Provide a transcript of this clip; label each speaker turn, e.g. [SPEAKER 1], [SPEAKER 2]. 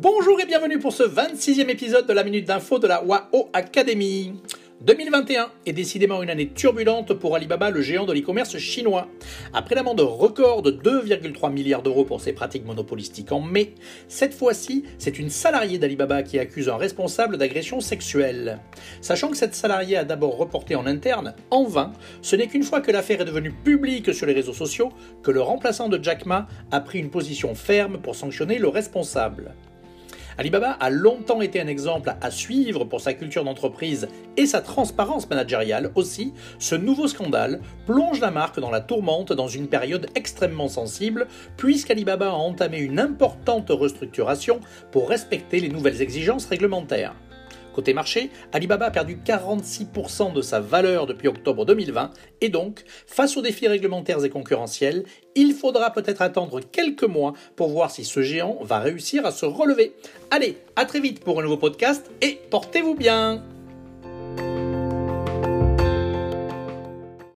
[SPEAKER 1] Bonjour et bienvenue pour ce 26e épisode de la Minute d'Info de la WAO Academy. 2021 est décidément une année turbulente pour Alibaba, le géant de l'e-commerce chinois. Après l'amende record de 2,3 milliards d'euros pour ses pratiques monopolistiques en mai, cette fois-ci, c'est une salariée d'Alibaba qui accuse un responsable d'agression sexuelle. Sachant que cette salariée a d'abord reporté en interne, en vain, ce n'est qu'une fois que l'affaire est devenue publique sur les réseaux sociaux que le remplaçant de Jack Ma a pris une position ferme pour sanctionner le responsable. Alibaba a longtemps été un exemple à suivre pour sa culture d'entreprise et sa transparence managériale aussi. Ce nouveau scandale plonge la marque dans la tourmente dans une période extrêmement sensible puisqu'Alibaba a entamé une importante restructuration pour respecter les nouvelles exigences réglementaires. Côté marché, Alibaba a perdu 46% de sa valeur depuis octobre 2020 et donc, face aux défis réglementaires et concurrentiels, il faudra peut-être attendre quelques mois pour voir si ce géant va réussir à se relever. Allez, à très vite pour un nouveau podcast et portez-vous bien